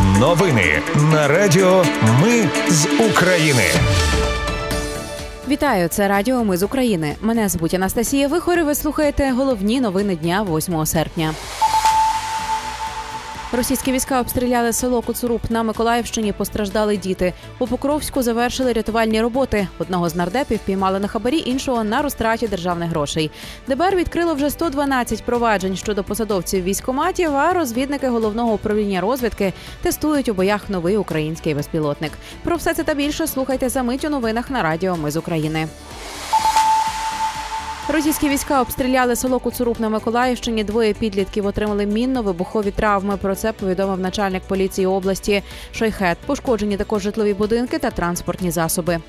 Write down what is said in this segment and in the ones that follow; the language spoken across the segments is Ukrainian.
Новини на Радіо Ми з України. Вітаю, це Радіо Ми з України. Мене звуть Анастасія Вихор. Ви слухаєте головні новини дня 8 серпня. Російські війська обстріляли село Коцуруп на Миколаївщині. Постраждали діти. У Покровську завершили рятувальні роботи. Одного з нардепів піймали на хабарі, іншого на розтраті державних грошей. ДБР відкрило вже 112 проваджень щодо посадовців військоматів. А розвідники головного управління розвідки тестують у боях новий український безпілотник. Про все це та більше слухайте за мить у новинах на Радіо Ми з України. Російські війська обстріляли село Куцуруп на Миколаївщині. Двоє підлітків отримали мінно-вибухові травми. Про це повідомив начальник поліції області Шойхет. Пошкоджені також житлові будинки та транспортні засоби.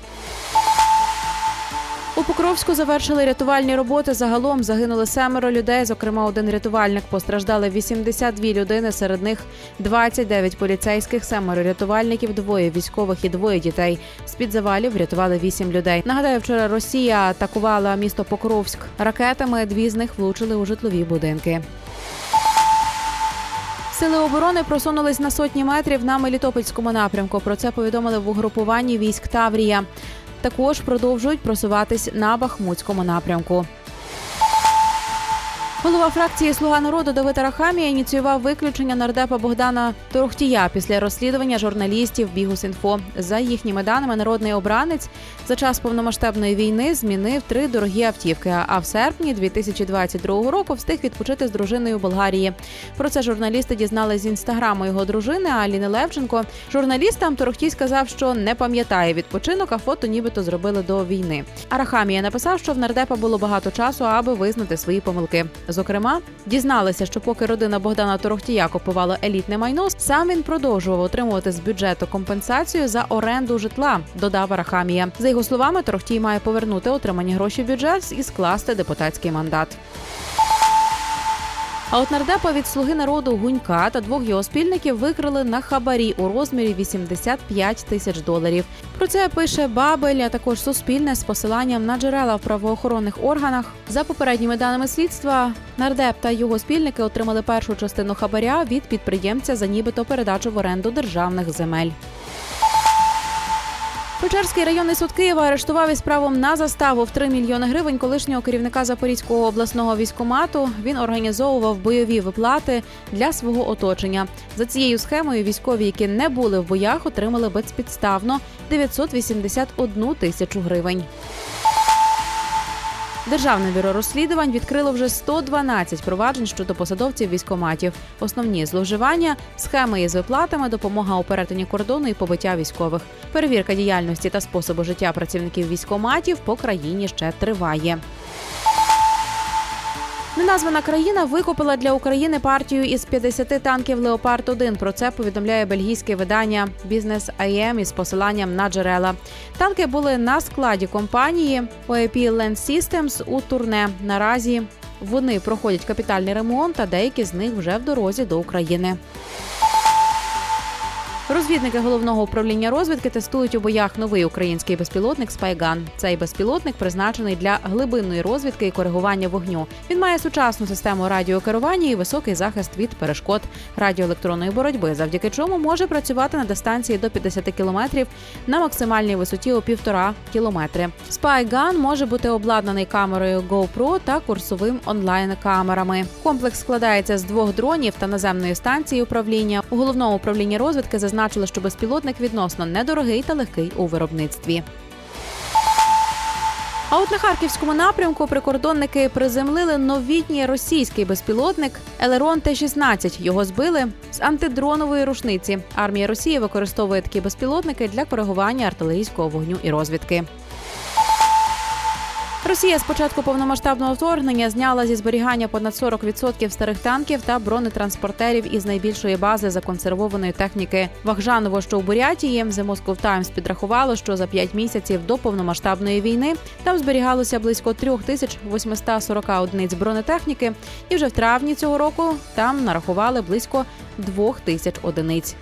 У Покровську завершили рятувальні роботи. Загалом загинули семеро людей. Зокрема, один рятувальник постраждали 82 людини. Серед них 29 поліцейських, семеро рятувальників, двоє військових і двоє дітей. З під завалів врятували 8 людей. Нагадаю, вчора Росія атакувала місто Покровськ ракетами. Дві з них влучили у житлові будинки. Сили оборони просунулись на сотні метрів на Мелітопольському напрямку. Про це повідомили в угрупуванні військ Таврія також продовжують просуватись на Бахмутському напрямку. Голова фракції Слуга народу Давид Арахамія ініціював виключення нардепа Богдана Торохтія після розслідування журналістів Бігус.Інфо. За їхніми даними, народний обранець за час повномасштабної війни змінив три дорогі автівки. А в серпні 2022 року встиг відпочити з дружиною Болгарії. Про це журналісти дізнали з інстаграму його дружини Аліни Левченко. Журналістам Торохтій сказав, що не пам'ятає відпочинок, а фото нібито зробили до війни. Арахамія написав, що в нардепа було багато часу, аби визнати свої помилки. Зокрема, дізналися, що поки родина Богдана Торохтія купувала елітне майно, сам він продовжував отримувати з бюджету компенсацію за оренду житла. Додав Арахамія. За його словами, Торохтій має повернути отримані гроші в бюджет і скласти депутатський мандат. А от нардепа від слуги народу Гунька та двох його спільників викрили на хабарі у розмірі 85 тисяч доларів. Про це пише Бабель, а також Суспільне з посиланням на джерела в правоохоронних органах. За попередніми даними слідства, нардеп та його спільники отримали першу частину хабаря від підприємця за нібито передачу в оренду державних земель. Печерський районний суд Києва арештував із правом на заставу в 3 мільйони гривень колишнього керівника Запорізького обласного військомату. Він організовував бойові виплати для свого оточення. За цією схемою військові, які не були в боях, отримали безпідставно 981 тисячу гривень. Державне бюро розслідувань відкрило вже 112 проваджень щодо посадовців військоматів. Основні зловживання, схеми із виплатами, допомога у перетині кордону і побиття військових. Перевірка діяльності та способу життя працівників військоматів по країні ще триває. Неназвана країна викупила для України партію із 50 танків Леопард 1 Про це повідомляє бельгійське видання Бізнес АЄМ із посиланням на джерела. Танки були на складі компанії OEP Land Systems у турне. Наразі вони проходять капітальний ремонт, а деякі з них вже в дорозі до України. Розвідники головного управління розвідки тестують у боях новий український безпілотник Спайган. Цей безпілотник призначений для глибинної розвідки і коригування вогню. Він має сучасну систему радіокерування і високий захист від перешкод радіоелектронної боротьби, завдяки чому може працювати на дистанції до 50 кілометрів на максимальній висоті у півтора кілометри. Спайган може бути обладнаний камерою GoPro та курсовим онлайн-камерами. Комплекс складається з двох дронів та наземної станції управління. У головному управлінні розвідки зазначили, що безпілотник відносно недорогий та легкий у виробництві. А от на харківському напрямку прикордонники приземлили новітній російський безпілотник Елерон Т-16. Його збили з антидронової рушниці. Армія Росії використовує такі безпілотники для коригування артилерійського вогню і розвідки. Росія з початку повномасштабного вторгнення зняла зі зберігання понад 40% старих танків та бронетранспортерів із найбільшої бази законсервованої техніки Вахжаново, що у Бурятії. The Moscow Times підрахувало, що за 5 місяців до повномасштабної війни там зберігалося близько 3840 одиниць бронетехніки, і вже в травні цього року там нарахували близько 2000 одиниць.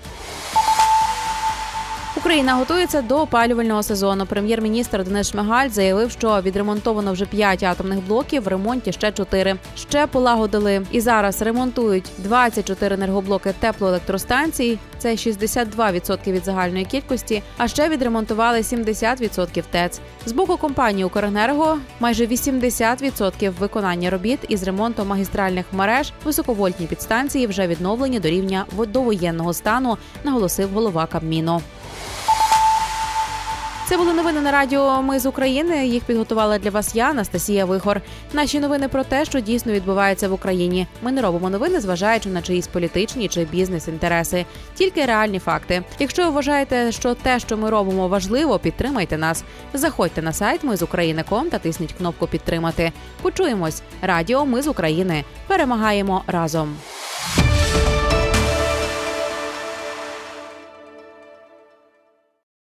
Україна готується до опалювального сезону. Прем'єр-міністр Денис Шмигаль заявив, що відремонтовано вже 5 атомних блоків, в ремонті ще 4. Ще полагодили і зараз ремонтують 24 енергоблоки теплоелектростанцій. Це 62% від загальної кількості. А ще відремонтували 70% ТЕЦ. З боку компанії Укренерго майже 80% виконання робіт із ремонту магістральних мереж високовольтні підстанції вже відновлені до рівня довоєнного стану, наголосив голова Кабміну. Це були новини на радіо. Ми з України. Їх підготувала для вас я, Анастасія Вихор. Наші новини про те, що дійсно відбувається в Україні. Ми не робимо новини, зважаючи на чиїсь політичні чи бізнес-інтереси, тільки реальні факти. Якщо ви вважаєте, що те, що ми робимо, важливо, підтримайте нас. Заходьте на сайт Ми з України.ком та тисніть кнопку Підтримати. Почуємось. Радіо Ми з України. Перемагаємо разом.